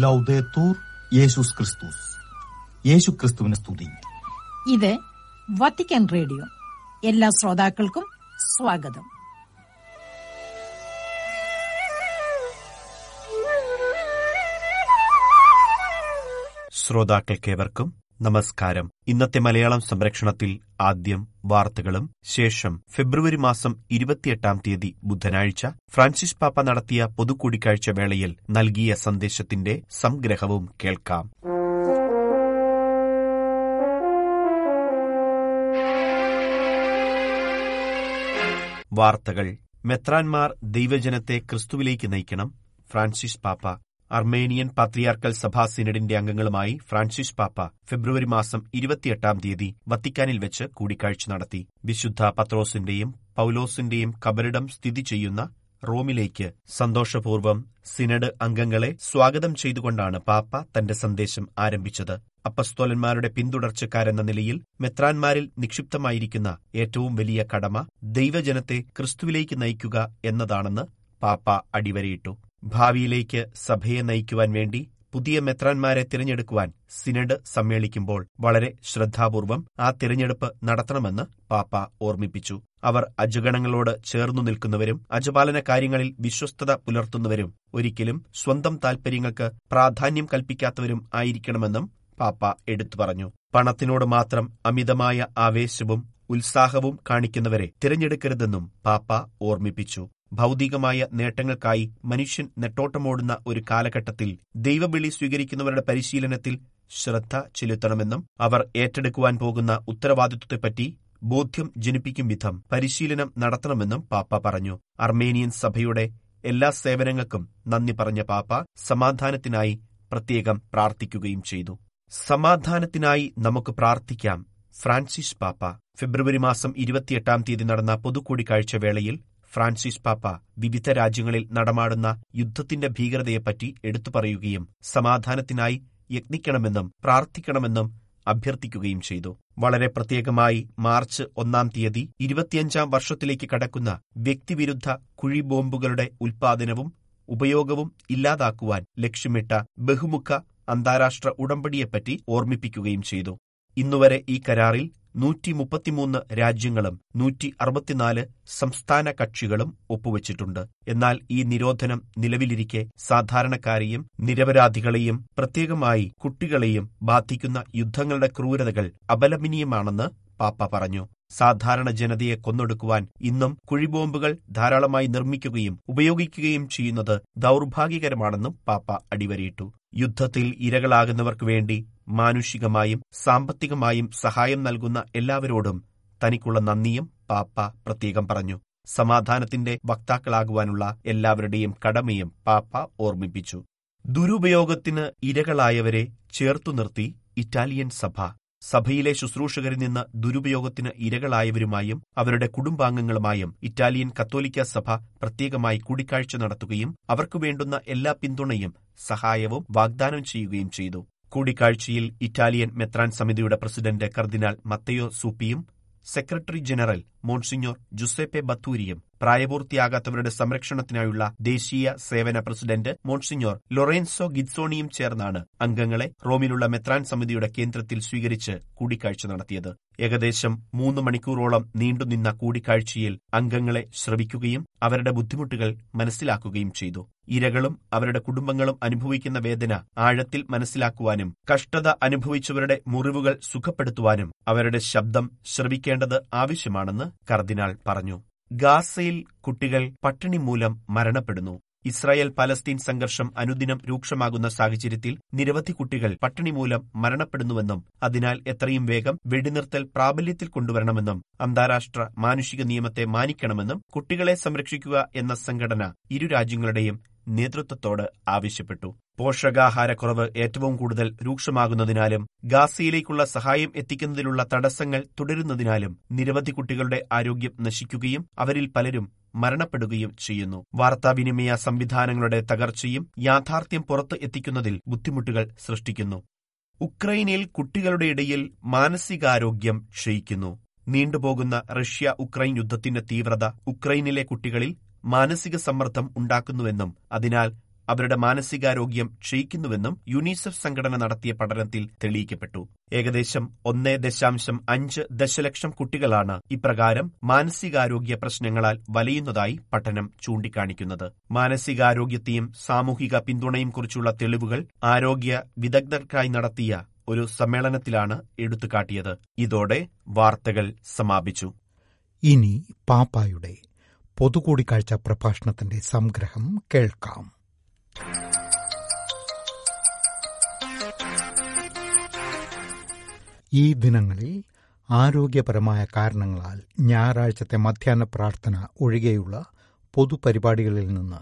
ലൗദേത്തൂർ യേശുസ് ക്രിസ്തുസ് യേശു ക്രിസ്തുവിന് സ്തുതി. ഇത് വത്തിക്കാൻ റേഡിയോ. എല്ലാ ശ്രോതാക്കൾക്കും സ്വാഗതം. ശ്രോതാക്കൾക്കേവർക്കും നമസ്കാരം. ഇന്നത്തെ മലയാളം സംരക്ഷണത്തിൽ ആദ്യം വാർത്തകളും ശേഷം ഫെബ്രുവരി മാസം ഇരുപത്തിയെട്ടാം തീയതി ബുധനാഴ്ച ഫ്രാൻസിസ് പാപ്പ നടത്തിയ പൊതുകൂടിക്കാഴ്ച വേളയിൽ നൽകിയ സന്ദേശത്തിന്റെ സംഗ്രഹവും കേൾക്കാം. വാർത്തകൾ. മെത്രാൻമാർ ദൈവജനത്തെ ക്രിസ്തുവിലേക്ക് നയിക്കണം. ഫ്രാൻസിസ് പാപ്പ അർമേനിയൻ പാത്രിയാർക്കൽ സഭാ സിനഡിന്റെ അംഗങ്ങളുമായി ഫ്രാൻസിസ് പാപ്പ ഫെബ്രുവരി മാസം ഇരുപത്തിയെട്ടാം തീയതി വത്തിക്കാനിൽ വെച്ച് കൂടിക്കാഴ്ച നടത്തി. വിശുദ്ധ പത്രോസിന്റെയും പൌലോസിന്റെയും കബറിടം സ്ഥിതി ചെയ്യുന്ന റോമിലേക്ക് സന്തോഷപൂർവം സിനഡ് അംഗങ്ങളെ സ്വാഗതം ചെയ്തുകൊണ്ടാണ് പാപ്പ തന്റെ സന്ദേശം ആരംഭിച്ചത്. അപ്പസ്തോലന്മാരുടെ പിന്തുടർച്ചക്കാരെന്ന നിലയിൽ മെത്രാൻമാരിൽ നിക്ഷിപ്തമായിരിക്കുന്ന ഏറ്റവും വലിയ കടമ ദൈവജനത്തെ ക്രിസ്തുവിലേക്ക് നയിക്കുക എന്നതാണെന്ന് പാപ്പ അടിവരയിട്ടു. ഭാവിയിലേക്ക് സഭയെ നയിക്കുവാൻ വേണ്ടി പുതിയ മെത്രാന്മാരെ തിരഞ്ഞെടുക്കുവാൻ സിനഡ് സമ്മേളിക്കുമ്പോൾ വളരെ ശ്രദ്ധാപൂർവം ആ തിരഞ്ഞെടുപ്പ് നടത്തണമെന്ന് പാപ്പ ഓർമ്മിപ്പിച്ചു. അവർ അജഗണങ്ങളോട് ചേർന്നു നിൽക്കുന്നവരും അജപാലന കാര്യങ്ങളിൽ വിശ്വസ്തത പുലർത്തുന്നവരും ഒരിക്കലും സ്വന്തം താൽപര്യങ്ങൾക്ക് പ്രാധാന്യം കൽപ്പിക്കാത്തവരും ആയിരിക്കണമെന്നും പാപ്പ എടുത്തു പറഞ്ഞു. പണത്തിനോട് മാത്രം അമിതമായ ആവേശവും ഉത്സാഹവും കാണിക്കുന്നവരെ തിരഞ്ഞെടുക്കരുതെന്നും പാപ്പ ഓർമ്മിപ്പിച്ചു. ഭൗതികമായ നേട്ടങ്ങൾക്കായി മനുഷ്യൻ നെട്ടോട്ടമോടുന്ന ഒരു കാലഘട്ടത്തിൽ ദൈവവിളി സ്വീകരിക്കുന്നവരുടെ പരിശീലനത്തിൽ ശ്രദ്ധ ചെലുത്തണമെന്നും അവർ ഏറ്റെടുക്കുവാൻ പോകുന്ന ഉത്തരവാദിത്വത്തെപ്പറ്റി ബോധ്യം ജനിപ്പിക്കും വിധം പരിശീലനം നടത്തണമെന്നും പാപ്പ പറഞ്ഞു. അർമേനിയൻ സഭയുടെ എല്ലാ സേവനങ്ങൾക്കും നന്ദി പറഞ്ഞ പാപ്പ സമാധാനത്തിനായി പ്രത്യേകം പ്രാർത്ഥിക്കുകയും ചെയ്തു. സമാധാനത്തിനായി നമുക്ക് പ്രാർത്ഥിക്കാം ഫ്രാൻസിസ് പാപ്പ. ഫെബ്രുവരി മാസം ഇരുപത്തിയെട്ടാം തീയതി നടന്ന പൊതുകൂടിക്കാഴ്ച വേളയിൽ ഫ്രാൻസിസ് പാപ്പ വിവിധ രാജ്യങ്ങളിൽ നടമാടുന്ന യുദ്ധത്തിന്റെ ഭീകരതയെപ്പറ്റി എടുത്തു പറയുകയും സമാധാനത്തിനായി യത്നിക്കണമെന്നും പ്രാർത്ഥിക്കണമെന്നും അഭ്യർത്ഥിക്കുകയും ചെയ്തു. വളരെ പ്രത്യേകമായി മാർച്ച് ഒന്നാം തീയതി ഇരുപത്തിയഞ്ചാം വർഷത്തിലേക്ക് കടക്കുന്ന വ്യക്തിവിരുദ്ധ കുഴിബോംബുകളുടെ ഉൽപാദനവും ഉപയോഗവും ഇല്ലാതാക്കുവാൻ ലക്ഷ്യമിട്ട ബഹുമുഖ അന്താരാഷ്ട്ര ഉടമ്പടിയെപ്പറ്റി ഓർമ്മിപ്പിക്കുകയും ചെയ്തു. ഇന്നുവരെ ഈ കരാറിൽ നൂറ്റി മുപ്പത്തിമൂന്ന് രാജ്യങ്ങളും നൂറ്റി അറുപത്തിനാല് സംസ്ഥാന കക്ഷികളും ഒപ്പുവച്ചിട്ടുണ്ട്. എന്നാൽ ഈ നിരോധനം നിലവിലിരിക്കെ സാധാരണക്കാരെയും നിരപരാധികളെയും പ്രത്യേകമായി കുട്ടികളെയും ബാധിക്കുന്ന യുദ്ധങ്ങളുടെ ക്രൂരതകൾ അപലപനീയമാണെന്ന് പാപ്പ പറഞ്ഞു. സാധാരണ ജനതയെ കൊന്നൊടുക്കുവാൻ ഇന്നും കുഴിബോംബുകൾ ധാരാളമായി നിർമ്മിക്കുകയും ഉപയോഗിക്കുകയും ചെയ്യുന്നത് ദൗർഭാഗ്യകരമാണെന്നും പാപ്പ അടിവരയിട്ടു. യുദ്ധത്തിൽ ഇരകളാകുന്നവർക്കു വേണ്ടി മാനുഷികമായും സാമ്പത്തികമായും സഹായം നൽകുന്ന എല്ലാവരോടും തനിക്കുള്ള നന്ദിയും പാപ്പ പ്രത്യേകം പറഞ്ഞു. സമാധാനത്തിന്റെ വക്താക്കളാകുവാനുള്ള എല്ലാവരുടെയും കടമയും പാപ്പ ഓർമ്മിപ്പിച്ചു. ദുരുപയോഗത്തിന് ഇരകളായവരെ ചേർത്തു നിർത്തി ഇറ്റാലിയൻ സഭ. സഭയിലെ ശുശ്രൂഷകരിൽ നിന്ന് ദുരുപയോഗത്തിന് ഇരകളായവരുമായും അവരുടെ കുടുംബാംഗങ്ങളുമായും ഇറ്റാലിയൻ കത്തോലിക്ക സഭ പ്രത്യേകമായി കൂടിക്കാഴ്ച നടത്തുകയും അവർക്കു വേണ്ടുന്ന എല്ലാ പിന്തുണയും സഹായവും വാഗ്ദാനം ചെയ്യുകയും ചെയ്തു. കൂടിക്കാഴ്ചയിൽ ഇറ്റാലിയൻ മെത്രാൻ സമിതിയുടെ പ്രസിഡന്റ് കർദിനാൾ മത്തയോ സൂപ്പിയും സെക്രട്ടറി ജനറൽ മോൺസിഞ്ഞോർ ജുസേപ്പെ ബത്തൂരിയും പ്രായപൂർത്തിയാകാത്തവരുടെ സംരക്ഷണത്തിനായുള്ള ദേശീയ സേവന പ്രസിഡന്റ് മോൺസിഞ്ഞോർ ലൊറേൻസോ ഗിറ്റ്സോണിയും ചേർന്നാണ് അംഗങ്ങളെ റോമിലുള്ള മെത്രാൻ സമിതിയുടെ കേന്ദ്രത്തിൽ സ്വീകരിച്ച് കൂടിക്കാഴ്ച നടത്തിയത്. ഏകദേശം മൂന്ന് മണിക്കൂറോളം നീണ്ടുനിന്ന കൂടിക്കാഴ്ചയിൽ അംഗങ്ങളെ ശ്രവിക്കുകയും അവരുടെ ബുദ്ധിമുട്ടുകൾ മനസ്സിലാക്കുകയും ചെയ്തു. ഇരകളും അവരുടെ കുടുംബങ്ങളും അനുഭവിക്കുന്ന വേദന ആഴത്തിൽ മനസ്സിലാക്കുവാനും കഷ്ടത അനുഭവിച്ചവരുടെ മുറിവുകൾ സുഖപ്പെടുത്തുവാനും അവരുടെ ശബ്ദം ശ്രവിക്കേണ്ടത് ആവശ്യമാണെന്ന് കർദിനാൾ പറഞ്ഞു. ഗാസയിൽ കുട്ടികൾ പട്ടിണി മൂലം മരണപ്പെടുന്നു. ഇസ്രായേൽ പലസ്തീൻ സംഘർഷം അനുദിനം രൂക്ഷമാകുന്ന സാഹചര്യത്തിൽ നിരവധി കുട്ടികൾ പട്ടിണി മൂലം മരണപ്പെടുന്നുവെന്നും അതിനാൽ എത്രയും വേഗം വെടിനിർത്തൽ പ്രാബല്യത്തിൽ കൊണ്ടുവരണമെന്നും അന്താരാഷ്ട്ര മാനുഷിക നിയമത്തെ മാനിക്കണമെന്നും കുട്ടികളെ സംരക്ഷിക്കുക എന്ന സംഘടന ഇരു രാജ്യങ്ങളുടെയും നേതൃത്വത്തോട് ആവശ്യപ്പെട്ടു. പോഷകാഹാരക്കുറവ് ഏറ്റവും കൂടുതൽ രൂക്ഷമാകുന്നതിനാലും ഗാസയിലേക്കുള്ള സഹായം എത്തിക്കുന്നതിലുള്ള തടസ്സങ്ങൾ തുടരുന്നതിനാലും നിരവധി കുട്ടികളുടെ ആരോഗ്യം നശിക്കുകയും അവരിൽ പലരും മരണപ്പെടുകയും ചെയ്യുന്നു. വാർത്താവിനിമയ സംവിധാനങ്ങളുടെ തകർച്ചയും യാഥാർത്ഥ്യം പുറത്ത് എത്തിക്കുന്നതിൽ ബുദ്ധിമുട്ടുകൾ സൃഷ്ടിക്കുന്നു. ഉക്രൈനിൽ കുട്ടികളുടെ ഇടയിൽ മാനസികാരോഗ്യം ക്ഷയിക്കുന്നു. നീണ്ടുപോകുന്ന റഷ്യ ഉക്രൈൻ യുദ്ധത്തിന്റെ തീവ്രത ഉക്രൈനിലെ കുട്ടികളിൽ മാനസിക സമ്മർദ്ദം ഉണ്ടാക്കുന്നുവെന്നും അതിനാൽ അവരുടെ മാനസികാരോഗ്യം ക്ഷയിക്കുന്നുവെന്നും യുനിസെഫ് സംഘടന നടത്തിയ പഠനത്തിൽ തെളിയിക്കപ്പെട്ടു. ഏകദേശം ഒന്നേ ദശാംശം അഞ്ച് ദശലക്ഷം കുട്ടികളാണ് ഇപ്രകാരം മാനസികാരോഗ്യ പ്രശ്നങ്ങളാൽ വലയുന്നതായി പഠനം ചൂണ്ടിക്കാണിക്കുന്നത്. മാനസികാരോഗ്യത്തെയും സാമൂഹിക പിന്തുണയും കുറിച്ചുള്ള തെളിവുകൾ ആരോഗ്യ വിദഗ്ധർക്കായി നടത്തിയ ഒരു സമ്മേളനത്തിലാണ് എടുത്തുകാട്ടിയത്. ഇതോടെ വാർത്തകൾ സമാപിച്ചു. ഇനി പാപ്പായുടെ പൊതുകൂടിക്കാഴ്ച പ്രഭാഷണത്തിന്റെ സംഗ്രഹം കേൾക്കാം. ഈ ദിനങ്ങളിൽ ആരോഗ്യപരമായ കാരണങ്ങളാൽ ഞായറാഴ്ചത്തെ മധ്യാഹ്ന പ്രാർത്ഥന ഒഴികെയുള്ള പൊതുപരിപാടികളിൽ നിന്ന്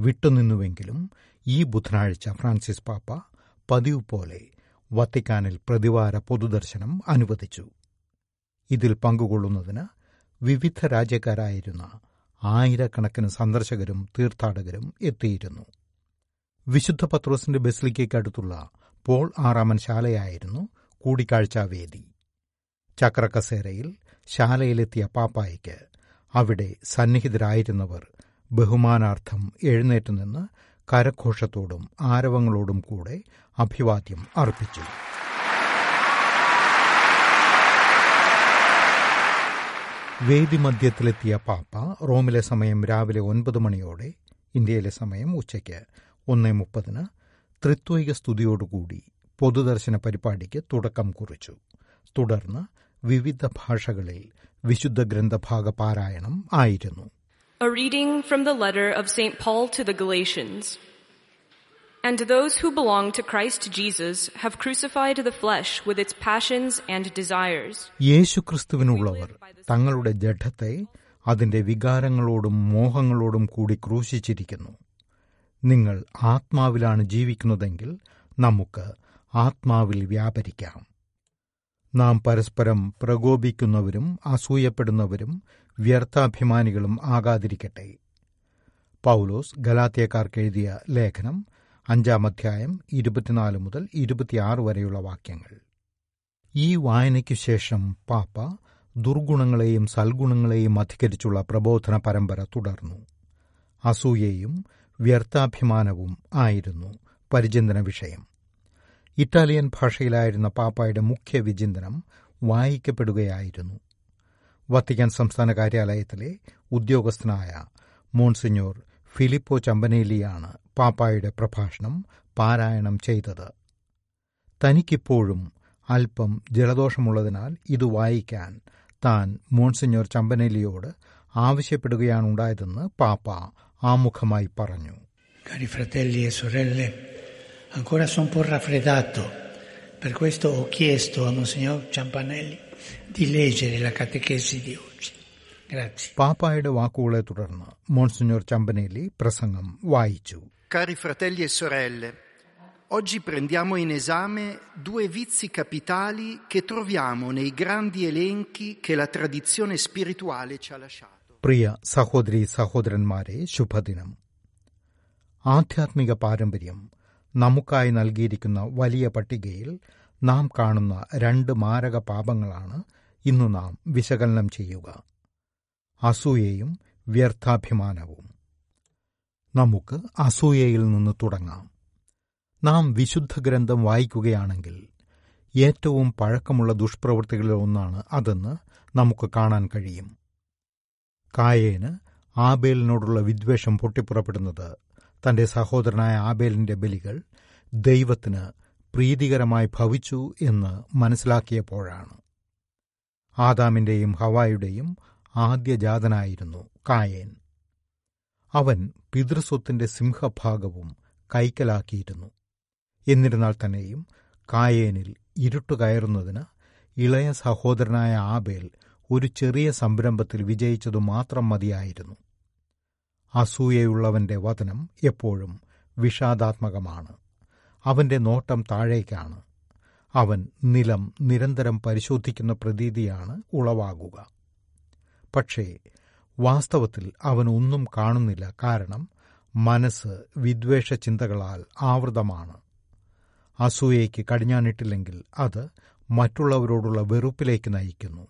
വിട്ടുനിന്നുവെങ്കിലും ഈ ബുധനാഴ്ച ഫ്രാൻസിസ് പാപ്പ പതിവ് പോലെ വത്തിക്കാനിൽ പ്രതിവാര പൊതുദർശനം അനുവദിച്ചു. ഇതിൽ പങ്കുകൊള്ളുന്നതിന് വിവിധ രാജ്യക്കാരായിരുന്ന ആയിരക്കണക്കിന് സന്ദർശകരും തീർത്ഥാടകരും എത്തിയിരുന്നു. വിശുദ്ധ പത്രോസിന്റെ ബസിലിക്കയ്ക്കടുത്തുള്ള പോൾ ആറാമൻ ശാലയായിരുന്നു കൂടിക്കാഴ്ചാവേദി ചക്രക്കസേരയിൽ ശാലയിലെത്തിയ പാപ്പായ്ക്ക് അവിടെ സന്നിഹിതരായിരുന്നവർ ബഹുമാനാർത്ഥം എഴുന്നേറ്റുനിന്ന് കരഘോഷത്തോടും ആരവങ്ങളോടും കൂടെ അഭിവാദ്യം അർപ്പിച്ചു. വേദിമധ്യത്തിലെത്തിയ പാപ്പ റോമിലെ സമയം രാവിലെ ഒൻപത് മണിയോടെ ഇന്ത്യയിലെ സമയം ഉച്ചയ്ക്ക് ഒന്നേ മുപ്പതിന് ത്രിത്വിക സ്തുതിയോടുകൂടി പൊതുദർശന പരിപാടിക്ക് തുടക്കം കുറിച്ചു തുടർന്ന് വിവിധ ഭാഷകളിൽ വിശുദ്ധ ഗ്രന്ഥ ഭാഗ പാരായണം ആയിരുന്നു A reading from the letter of St. Paul to the Galatians. And those who belong to Christ Jesus have crucified the flesh with its passions and desires. യേശുക്രിസ്തുവിനുള്ളവർ തങ്ങളുടെ ജഡത്തെ അതിന്റെ വികാരങ്ങളോടും മോഹങ്ങളോടും കൂടി ക്രൂശിച്ചിരിക്കുന്നു നിങ്ങൾ ആത്മാവിലാണ് ജീവിക്കുന്നതെങ്കിൽ നമുക്ക് ആത്മാവിൽ വ്യാപരിക്കാം നാം പരസ്പരം പ്രകോപിക്കുന്നവരും അസൂയപ്പെടുന്നവരും വ്യർത്ഥാഭിമാനികളും ആകാതിരിക്കട്ടെ പൗലോസ് ഗലാത്യക്കാർക്ക് എഴുതിയ ലേഖനം അഞ്ചാം അധ്യായം ഇരുപത്തിനാല് മുതൽ ഇരുപത്തിയാറ് വരെയുള്ള വാക്യങ്ങൾ. ഈ വായനയ്ക്കു ശേഷം പാപ്പ ദുർഗുണങ്ങളെയും സൽഗുണങ്ങളെയും അധികരിച്ചുള്ള പ്രബോധന പരമ്പര തുടർന്നു. അസൂയയും വ്യർത്ഥാഭിമാനവും ആയിരുന്നു പരിചിന്തന വിഷയം. ഇറ്റാലിയൻ ഭാഷയിലായിരുന്ന പാപ്പയുടെ മുഖ്യ വിചിന്തനം വായിക്കപ്പെടുകയായിരുന്നു. വത്തിക്കാൻ സംസ്ഥാന കാര്യാലയത്തിലെ ഉദ്യോഗസ്ഥനായ മോൺസിഞ്ഞോർ ഫിലിപ്പോ ചമ്പനേലിയാണ് പാപ്പായുടെ പ്രഭാഷണം പാരായണം ചെയ്തത് തനിക്കിപ്പോഴും അല്പം ജലദോഷമുള്ളതിനാൽ ഇത് വായിക്കാൻ താൻ മോൺസിഞ്ഞോർ ചമ്പനേലിയോട് ആവശ്യപ്പെടുകയാണുണ്ടായതെന്ന് പാപ്പ ആമുഖമായി പറഞ്ഞു Cari fratelli e sorelle, ancora sono un po' raffreddato, per questo ho chiesto a Monsignor Ciampanelli di leggere la catechesi di oggi. Grazie. പാപ്പായുടെ വാക്കുകളെ തുടർന്ന് മോൺസിഞ്ഞോർ ചമ്പനേലി പ്രസംഗം വായിച്ചു Cari fratelli e sorelle, oggi prendiamo in esame due vizi capitali che troviamo nei grandi elenchi che la tradizione spirituale ci ha lasciato. പ്രിയ സഹോദരി സഹോദരന്മാരെ ശുഭദിനം ആധ്യാത്മിക പാരമ്പര്യം നമുക്കായി നൽകിയിരിക്കുന്ന വലിയ പട്ടികയിൽ നാം കാണുന്ന രണ്ട് മാരക പാപങ്ങളാണ് ഇന്നു നാം വിശകലനം ചെയ്യുക അസൂയയും വ്യർത്ഥാഭിമാനവും നമുക്ക് അസൂയയിൽ നിന്ന് തുടങ്ങാം. നാം വിശുദ്ധ ഗ്രന്ഥം വായിക്കുകയാണെങ്കിൽ ഏറ്റവും പഴക്കമുള്ള ദുഷ്പ്രവൃത്തികളിൽ ഒന്നാണ് അതെന്ന് നമുക്ക് കാണാൻ കഴിയും. കായേന് ആബേലിനോടുള്ള വിദ്വേഷം പൊട്ടിപ്പുറപ്പെടുന്നത് തന്റെ സഹോദരനായ ആബേലിന്റെ ബലികൾ ദൈവത്തിന് പ്രീതികരമായി ഭവിച്ചു എന്ന് മനസ്സിലാക്കിയപ്പോഴാണ്. ആദാമിന്റെയും ഹവായുടെയും ആദ്യജാതനായിരുന്നു കായേൻ. അവൻ പിതൃസ്വത്തിന്റെ സിംഹഭാഗവും കൈക്കലാക്കിയിരുന്നു. എന്നിരുന്നാൽ തന്നെയും കായേനിൽ ഇരുട്ടുകയറുന്നതിന് ഇളയ സഹോദരനായ ആബേൽ ഒരു ചെറിയ സംരംഭത്തിൽ വിജയിച്ചതു മാത്രം മതിയായിരുന്നു. അസൂയയുള്ളവന്റെ വതനം എപ്പോഴും വിഷാദാത്മകമാണ്. അവന്റെ നോട്ടം താഴേക്കാണ്. അവൻ നിലം നിരന്തരം പരിശോധിക്കുന്ന പ്രതീതിയാണ് ഉളവാകുക. പക്ഷേ വാസ്തവത്തിൽ അവൻ ഒന്നും കാണുന്നില്ല. കാരണം മനസ്സ് വിദ്വേഷ ചിന്തകളാൽ ആവൃതമാണ്. അസൂയയ്ക്ക് കടിഞ്ഞാണിട്ടില്ലെങ്കിൽ അത് മറ്റുള്ളവരോടുള്ള വെറുപ്പിലേക്ക് നയിക്കുന്നു.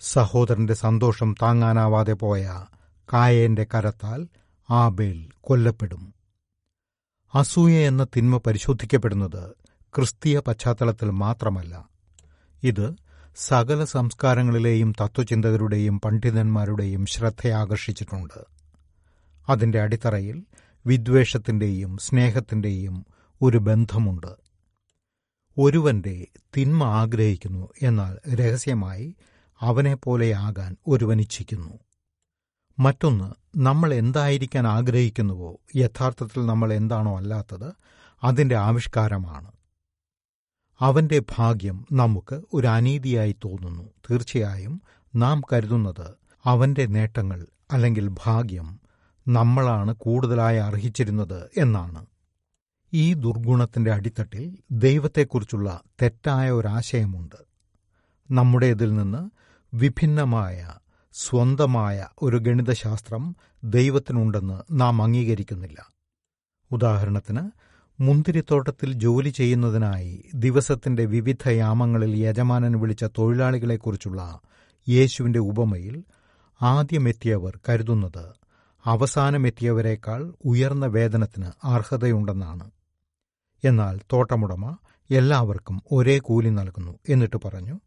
സഹോദരന്റെ സന്തോഷം താങ്ങാനാവാതെ പോയ കായേന്റെ കരത്താൽ ആബേൽ കൊല്ലപ്പെടും. അസൂയ എന്ന തിന്മ പരിശോധിക്കപ്പെടുന്നത് ക്രിസ്തീയ പശ്ചാത്തലത്തിൽ മാത്രമല്ല. ഇത് സകല സംസ്കാരങ്ങളിലെയും തത്വചിന്തകരുടെയും പണ്ഡിതന്മാരുടെയും ശ്രദ്ധയാകർഷിച്ചിട്ടുണ്ട്. അതിന്റെ അടിത്തറയിൽ വിദ്വേഷത്തിന്റെയും സ്നേഹത്തിന്റെയും ഒരു ബന്ധമുണ്ട്. ഒരുവന്റെ തിന്മ ആഗ്രഹിക്കുന്നു എന്നാൽ രഹസ്യമായി അവനെപ്പോലെയാകാൻ ഒരുവനിച്ഛിക്കുന്നു. മറ്റൊന്ന് നമ്മൾ എന്തായിരിക്കാൻ ആഗ്രഹിക്കുന്നുവോ? യഥാർത്ഥത്തിൽ നമ്മൾ എന്താണോ അല്ലാത്തത് അതിന്റെ ആവിഷ്കാരമാണ്. അവന്റെ ഭാഗ്യം നമുക്ക് ഒരു അനീതിയായി തോന്നുന്നു. തീർച്ചയായും നാം കരുതുന്നത് അവന്റെ നേട്ടങ്ങൾ അല്ലെങ്കിൽ ഭാഗ്യം നമ്മളാണ് കൂടുതലായി അർഹിച്ചിരുന്നത് എന്നാണ്. ഈ ദുർഗുണത്തിന്റെ അടിത്തട്ടിൽ ദൈവത്തെക്കുറിച്ചുള്ള തെറ്റായ ഒരാശയമുണ്ട് നമ്മുടേതിൽ നിന്ന് വിഭിന്നമായ സ്വന്തമായ ഒരു ഗണിതശാസ്ത്രം ദൈവത്തിനുണ്ടെന്ന് നാം അംഗീകരിക്കുന്നില്ല. ഉദാഹരണത്തിന് മുന്തിരിത്തോട്ടത്തിൽ ജോലി ചെയ്യുന്നതിനായി ദിവസത്തിന്റെ വിവിധ യാമങ്ങളിൽ യജമാനൻ വിളിച്ച തൊഴിലാളികളെക്കുറിച്ചുള്ള യേശുവിന്റെ ഉപമയിൽ ആദ്യമെത്തിയവർ കരുതുന്നത് അവസാനമെത്തിയവരെക്കാൾ ഉയർന്ന വേതനത്തിന് അർഹതയുണ്ടെന്നാണ്. എന്നാൽ തോട്ടമുടമ എല്ലാവർക്കും ഒരേ കൂലി നൽകുന്നു എന്നിട്ട് പറഞ്ഞു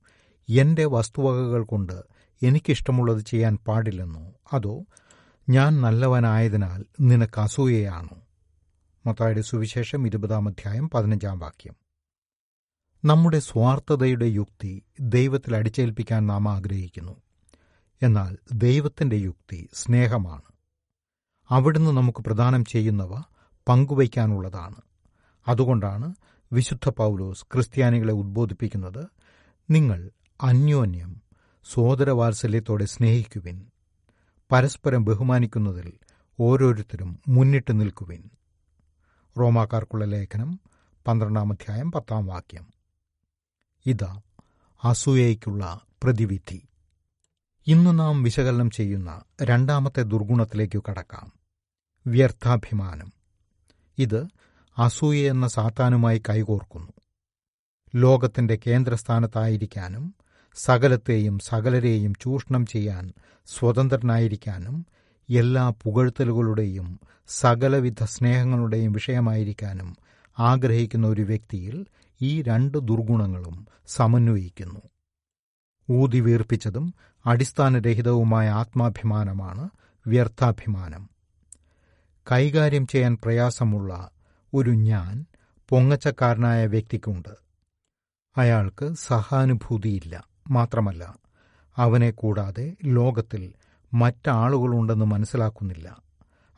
എന്റെ വസ്തുവകകൾ കൊണ്ട് എനിക്കിഷ്ടമുള്ളത് ചെയ്യാൻ പാടില്ലെന്നോ? അതോ ഞാൻ നല്ലവനായതിനാൽ നിനക്ക് അസൂയയാണോ? മത്തായുടെ സുവിശേഷം ഇരുപതാം അധ്യായം പതിനഞ്ചാം വാക്യം. നമ്മുടെ സ്വാർത്ഥതയുടെ യുക്തി ദൈവത്തിൽ അടിച്ചേൽപ്പിക്കാൻ നാം ആഗ്രഹിക്കുന്നു. എന്നാൽ ദൈവത്തിന്റെ യുക്തി സ്നേഹമാണ്. അവിടുന്ന് നമുക്ക് പ്രദാനം ചെയ്യുന്നവ പങ്കുവയ്ക്കാനുള്ളതാണ്. അതുകൊണ്ടാണ് വിശുദ്ധ പൗലോസ് ക്രിസ്ത്യാനികളെ ഉദ്ബോധിപ്പിക്കുന്നത് നിങ്ങൾ അന്യോന്യം സോദരവാത്സല്യത്തോടെ സ്നേഹിക്കുവിൻ. പരസ്പരം ബഹുമാനിക്കുന്നതിൽ ഓരോരുത്തരും മുന്നിട്ട് നിൽക്കുവിൻ. റോമാക്കാർക്കുള്ള ലേഖനം പന്ത്രണ്ടാം അധ്യായം പത്താം വാക്യം. ഇതാ അസൂയയ്ക്കുള്ള പ്രതിവിധി. ഇന്ന് നാം വിശകലനം ചെയ്യുന്ന രണ്ടാമത്തെ ദുർഗുണത്തിലേക്കു കടക്കാം. വ്യർത്ഥാഭിമാനം. ഇത് അസൂയ എന്ന സാത്താനുമായി കൈകോർക്കുന്നു. ലോകത്തിന്റെ കേന്ദ്രസ്ഥാനത്തായിരിക്കാനും സകലത്തെയും സകലരെയും ചൂഷണം ചെയ്യാൻ സ്വതന്ത്രനായിരിക്കാനും എല്ലാ പുകഴ്ത്തലുകളുടെയും സകലവിധ സ്നേഹങ്ങളുടെയും വിഷയമായിരിക്കാനും ആഗ്രഹിക്കുന്ന ഒരു വ്യക്തിയിൽ ഈ രണ്ട് ദുർഗുണങ്ങളും സമന്വയിക്കുന്നു. ഊതിവീർപ്പിച്ചതും അടിസ്ഥാനരഹിതവുമായ ആത്മാഭിമാനമാണ് വ്യർത്ഥാഭിമാനം. കൈകാര്യം ചെയ്യാൻ പ്രയാസമുള്ള ഒരു ഞാൻ പൊങ്ങച്ചക്കാരനായ വ്യക്തിക്കുണ്ട്. അയാൾക്ക് സഹാനുഭൂതിയില്ല. മാത്രമല്ല അവനെ കൂടാതെ ലോകത്തിൽ മറ്റാളുകളുണ്ടെന്ന് മനസ്സിലാക്കുന്നില്ല.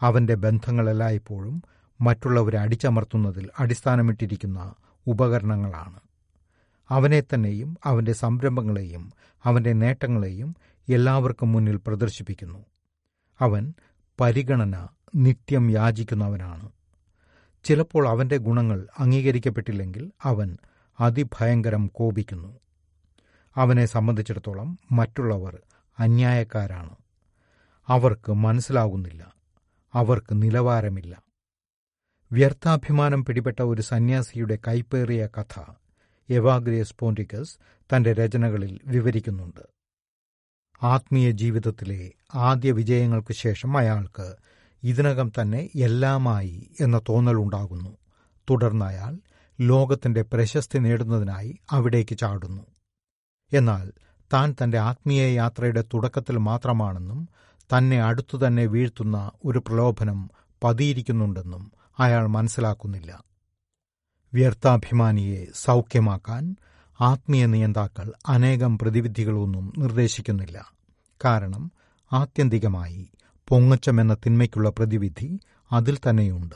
അവന്റെ ബന്ധങ്ങളെല്ലായ്പ്പോഴും മറ്റുള്ളവരെ അടിച്ചമർത്തുന്നതിൽ അടിസ്ഥാനമിട്ടിരിക്കുന്ന ഉപകരണങ്ങളാണ്. അവനെ തന്നെയും അവന്റെ സംരംഭങ്ങളെയും അവന്റെ നേട്ടങ്ങളെയും എല്ലാവർക്കും മുന്നിൽ പ്രദർശിപ്പിക്കുന്നു. അവൻ പരിഗണന നിത്യം യാചിക്കുന്നവനാണ്. ചിലപ്പോൾ അവന്റെ ഗുണങ്ങൾ അംഗീകരിക്കപ്പെട്ടില്ലെങ്കിൽ അവൻ അതിഭയങ്കരം കോപിക്കുന്നു. അവനെ സംബന്ധിച്ചിടത്തോളം മറ്റുള്ളവർ അന്യായക്കാരാണ്. അവർക്ക് മനസ്സിലാകുന്നില്ല. അവർക്ക് നിലവാരമില്ല. വ്യർത്ഥാഭിമാനം പിടിപെട്ട ഒരു സന്യാസിയുടെ കൈപ്പേറിയ കഥ എവാഗ്രിയസ് പോണ്ടിക്കസ് തന്റെ രചനകളിൽ വിവരിക്കുന്നുണ്ട്. ആത്മീയ ജീവിതത്തിലെ ആദ്യ വിജയങ്ങൾക്ക് ശേഷം അയാൾക്ക് ഇതിനകം തന്നെ എല്ലാമായി എന്ന തോന്നലുണ്ടാകുന്നു തുടർന്ന് അയാൾ ലോകത്തിന്റെ പ്രശസ്തി നേടുന്നതിനായി അവിടേക്ക് ചാടുന്നു. എന്നാൽ താൻ തന്റെ ആത്മീയ യാത്രയുടെ തുടക്കത്തിൽ മാത്രമാണെന്നും തന്നെ അടുത്തു തന്നെ വീഴ്ത്തുന്ന ഒരു പ്രലോഭനം പതിയിരിക്കുന്നുണ്ടെന്നും അയാൾ മനസ്സിലാക്കുന്നില്ല. വ്യർത്ഥാഭിമാനിയെ സൗഖ്യമാക്കാൻ ആത്മീയ നിയന്താക്കൾ അനേകം പ്രതിവിധികളൊന്നും നിർദ്ദേശിക്കുന്നില്ല. കാരണം ആത്യന്തികമായി പൊങ്ങച്ചമെന്ന തിന്മയ്ക്കുള്ള പ്രതിവിധി അതിൽ തന്നെയുണ്ട്.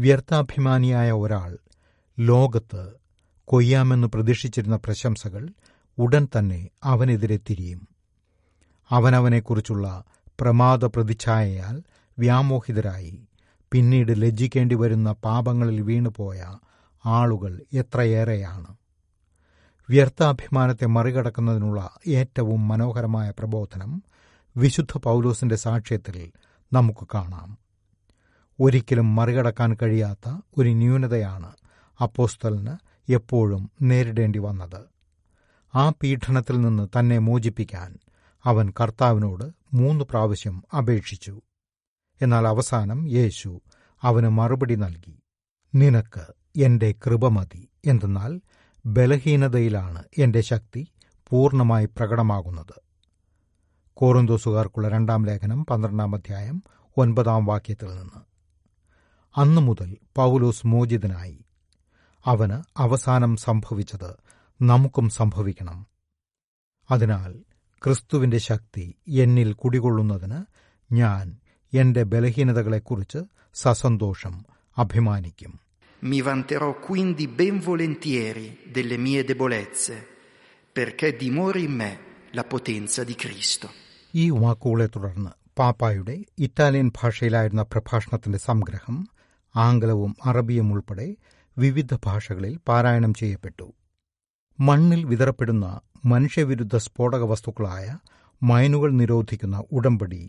വ്യർത്ഥാഭിമാനിയായ ഒരാൾ ലോകത്ത് കൊയ്യാമെന്ന് പ്രതീക്ഷിച്ചിരുന്ന പ്രശംസകൾ ഉടൻ തന്നെ അവനെതിരെ തിരിയും. അവനവനെക്കുറിച്ചുള്ള പ്രമാദ പ്രതിച്ഛായയാൽ വ്യാമോഹിതരായി. പിന്നീട് ലജ്ജിക്കേണ്ടി വരുന്ന പാപങ്ങളിൽ വീണുപോയ ആളുകൾ എത്രയേറെയാണ്. വ്യർത്ഥാഭിമാനത്തെ മറികടക്കുന്നതിനുള്ള ഏറ്റവും മനോഹരമായ പ്രബോധനം വിശുദ്ധ പൗലോസിന്റെ സാക്ഷ്യത്തിൽ നമുക്ക് കാണാം. ഒരിക്കലും മറികടക്കാൻ കഴിയാത്ത ഒരു ന്യൂനതയാണ് അപ്പോസ്തലിന് എപ്പോഴും നേരിടേണ്ടി വന്നത് ആ പീഡനത്തിൽ നിന്ന് തന്നെ മോചിപ്പിക്കാൻ അവൻ കർത്താവിനോട് മൂന്ന് പ്രാവശ്യം അപേക്ഷിച്ചു. എന്നാൽ അവസാനം യേശു അവന് മറുപടി നൽകി നിനക്ക് എന്റെ കൃപ മതി. എന്തെന്നാൽ ബലഹീനതയിലാണ് എന്റെ ശക്തി പൂർണമായി പ്രകടമാകുന്നത്. കോറിന്തോസുകാർക്കുള്ള രണ്ടാം ലേഖനം പന്ത്രണ്ടാം അധ്യായം ഒൻപതാം വാക്യത്തിൽ നിന്ന്. അന്നു മുതൽ പൗലോസ് മോചിതനായി. അവന് അവസാനം സംഭവിച്ചത് നമുക്കും സംഭവിക്കണം. അതിനാൽ ക്രിസ്തുവിന്റെ ശക്തി എന്നിൽ കുടികൊള്ളുന്നതിന് ഞാൻ എന്റെ ബലഹീനതകളെക്കുറിച്ച് സസന്തോഷം അഭിമാനിക്കും Mi vanterò quindi ben volentieri delle mie debolezze, perché dimori in me la potenza di Cristo. ഈ വാക്കുകളെ തുടർന്ന് പാപ്പായുടെ ഇറ്റാലിയൻ ഭാഷയിലായിരുന്ന പ്രഭാഷണത്തിന്റെ സംഗ്രഹം ആംഗ്ലവും അറബിയും ഉൾപ്പെടെ വിവിധ ഭാഷകളിൽ പാരായണം ചെയ്യപ്പെട്ടു മണ്ണിൽ വിതറപ്പെടുന്ന മനുഷ്യവിരുദ്ധ സ്ഫോടക വസ്തുക്കളായ മൈനുകൾ നിരോധിക്കുന്ന ഉടമ്പടി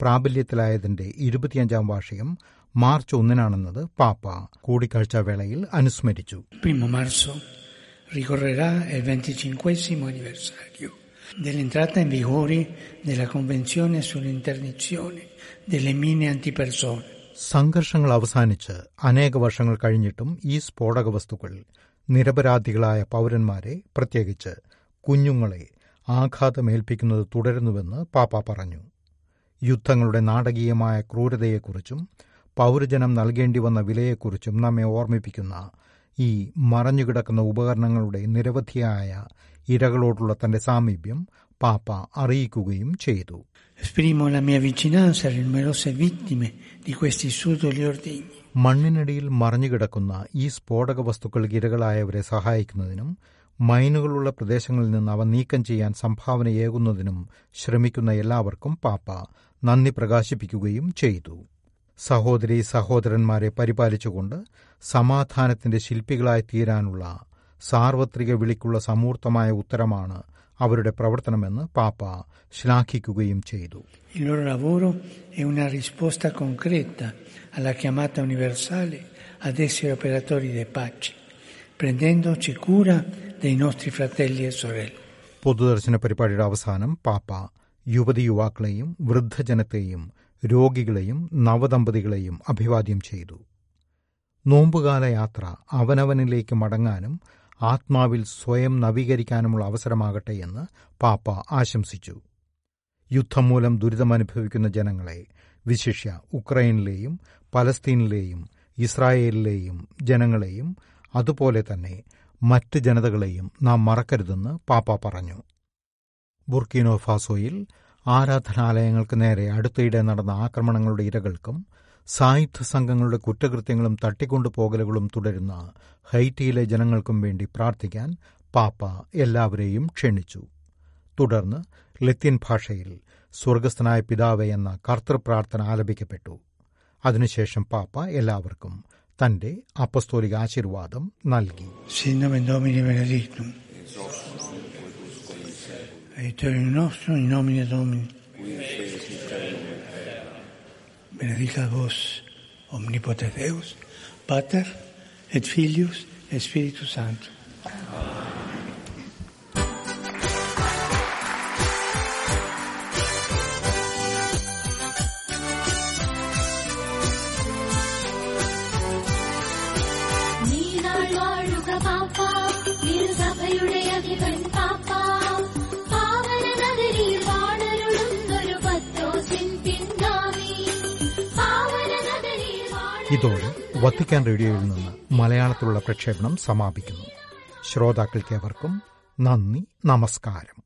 പ്രാബല്യത്തിലായതിന്റെ ഇരുപത്തിയഞ്ചാം വാർഷികം മാർച്ച് ഒന്നിനാണെന്നത് പാപ്പ കൂടിക്കാഴ്ച വേളയിൽ അനുസ്മരിച്ചു Primo marzo ricorrerà il 25 anniversario dell'entrata in vigore della Convenzione sull'interdizione delle mine antipersone. സംഘർഷങ്ങൾ അവസാനിച്ച് അനേക വർഷങ്ങൾ കഴിഞ്ഞിട്ടും ഈ സ്ഫോടക വസ്തുക്കൾ നിരപരാധികളായ പൗരന്മാരെ പ്രത്യേകിച്ച് കുഞ്ഞുങ്ങളെ ആഘാതമേൽപ്പിക്കുന്നത് തുടരുന്നുവെന്ന് പാപ്പ പറഞ്ഞു യുദ്ധങ്ങളുടെ നാടകീയമായ ക്രൂരതയെക്കുറിച്ചും പൗരജനം നൽകേണ്ടി വന്ന വിലയെക്കുറിച്ചും നമ്മെ ഓർമ്മിപ്പിക്കുന്ന ഈ മറഞ്ഞുകിടക്കുന്ന ഉപകരണങ്ങളുടെ നിരവധിയായ ഇരകളോടുള്ള തന്റെ സാമീപ്യം പാപ്പ അറിയിക്കുകയും ചെയ്തു sudoli ordigni. മണ്ണിനടിയിൽ മറഞ്ഞുകിടക്കുന്ന ഈ സ്ഫോടക വസ്തുക്കൾക്ക് ഇരകളായവരെ സഹായിക്കുന്നതിനും മൈനുകളുള്ള പ്രദേശങ്ങളിൽ നിന്ന് അവ നീക്കം ചെയ്യാൻ സംഭാവനയേകുന്നതിനും ശ്രമിക്കുന്ന എല്ലാവർക്കും പാപ്പ നന്ദി പ്രകാശിപ്പിക്കുകയും ചെയ്തു. സഹോദരി സഹോദരന്മാരെ പരിപാലിച്ചുകൊണ്ട് സമാധാനത്തിന്റെ ശില്പികളായി തീരാനുള്ള സാർവത്രിക വിളിക്കുള്ള സമൂർത്തമായ ഉത്തരമാണ് അവരുടെ പ്രവർത്തനമെന്ന് പാപ്പ ശ്ലാഘിക്കുകയും ചെയ്തു. Prendendoci dei nostri fratelli e sorelle. പൊതുദർശന പരിപാടിയുടെ അവസാനം പാപ്പ യുവതി യുവാക്കളെയും വൃദ്ധജനത്തെയും രോഗികളെയും നവദമ്പതികളെയും അഭിവാദ്യം ചെയ്തു നോമ്പുകാല യാത്ര അവനവനിലേക്ക് മടങ്ങാനും ആത്മാവിൽ സ്വയം നവീകരിക്കാനുമുള്ള അവസരമാകട്ടെ എന്ന് പാപ്പ ആശംസിച്ചു യുദ്ധം മൂലം ദുരിതമനുഭവിക്കുന്ന ജനങ്ങളെ വിശിഷ്യ ഉക്രൈനിലെയും പലസ്തീനിലെയും ഇസ്രായേലിലെയും ജനങ്ങളെയും അതുപോലെ തന്നെ മറ്റ് ജനതകളെയും നാം മറക്കരുതെന്ന് പാപ്പ പറഞ്ഞു. ബുർക്കിനോ ഫാസോയിൽ ആരാധനാലയങ്ങൾക്ക് നേരെ അടുത്തിടെ നടന്ന ആക്രമണങ്ങളുടെ ഇരകൾക്കും സായുധ സംഘങ്ങളുടെ കുറ്റകൃത്യങ്ങളും തട്ടിക്കൊണ്ടുപോകലുകളും തുടരുന്ന ഹൈറ്റിയിലെ ജനങ്ങൾക്കും വേണ്ടി പ്രാർത്ഥിക്കാൻ പാപ്പ എല്ലാവരെയും ക്ഷണിച്ചു. തുടർന്ന് ലത്തീൻ ഭാഷയിൽ സ്വർഗസ്ഥനായ പിതാവേ എന്ന കർത്തൃപ്രാർത്ഥന ആലപിക്കപ്പെട്ടു. അതിനുശേഷം പാപ്പ എല്ലാവർക്കും തന്റെ അപ്പസ്തോലിക ആശീർവാദം നൽകി Sin nomen Domini benedictum. Aiutorium nostrum in nomine Domini. Benedicat vos omnipotens Deus, Pater et Filius et Spiritus Sanctus. ഇതോടെ വത്തിക്കാൻ റേഡിയോയിൽ നിന്ന് മലയാളത്തിലുള്ള പ്രക്ഷേപണം സമാപിക്കുന്നു. ശ്രോതാക്കൾക്ക് അവർക്കും നന്ദി നമസ്കാരം.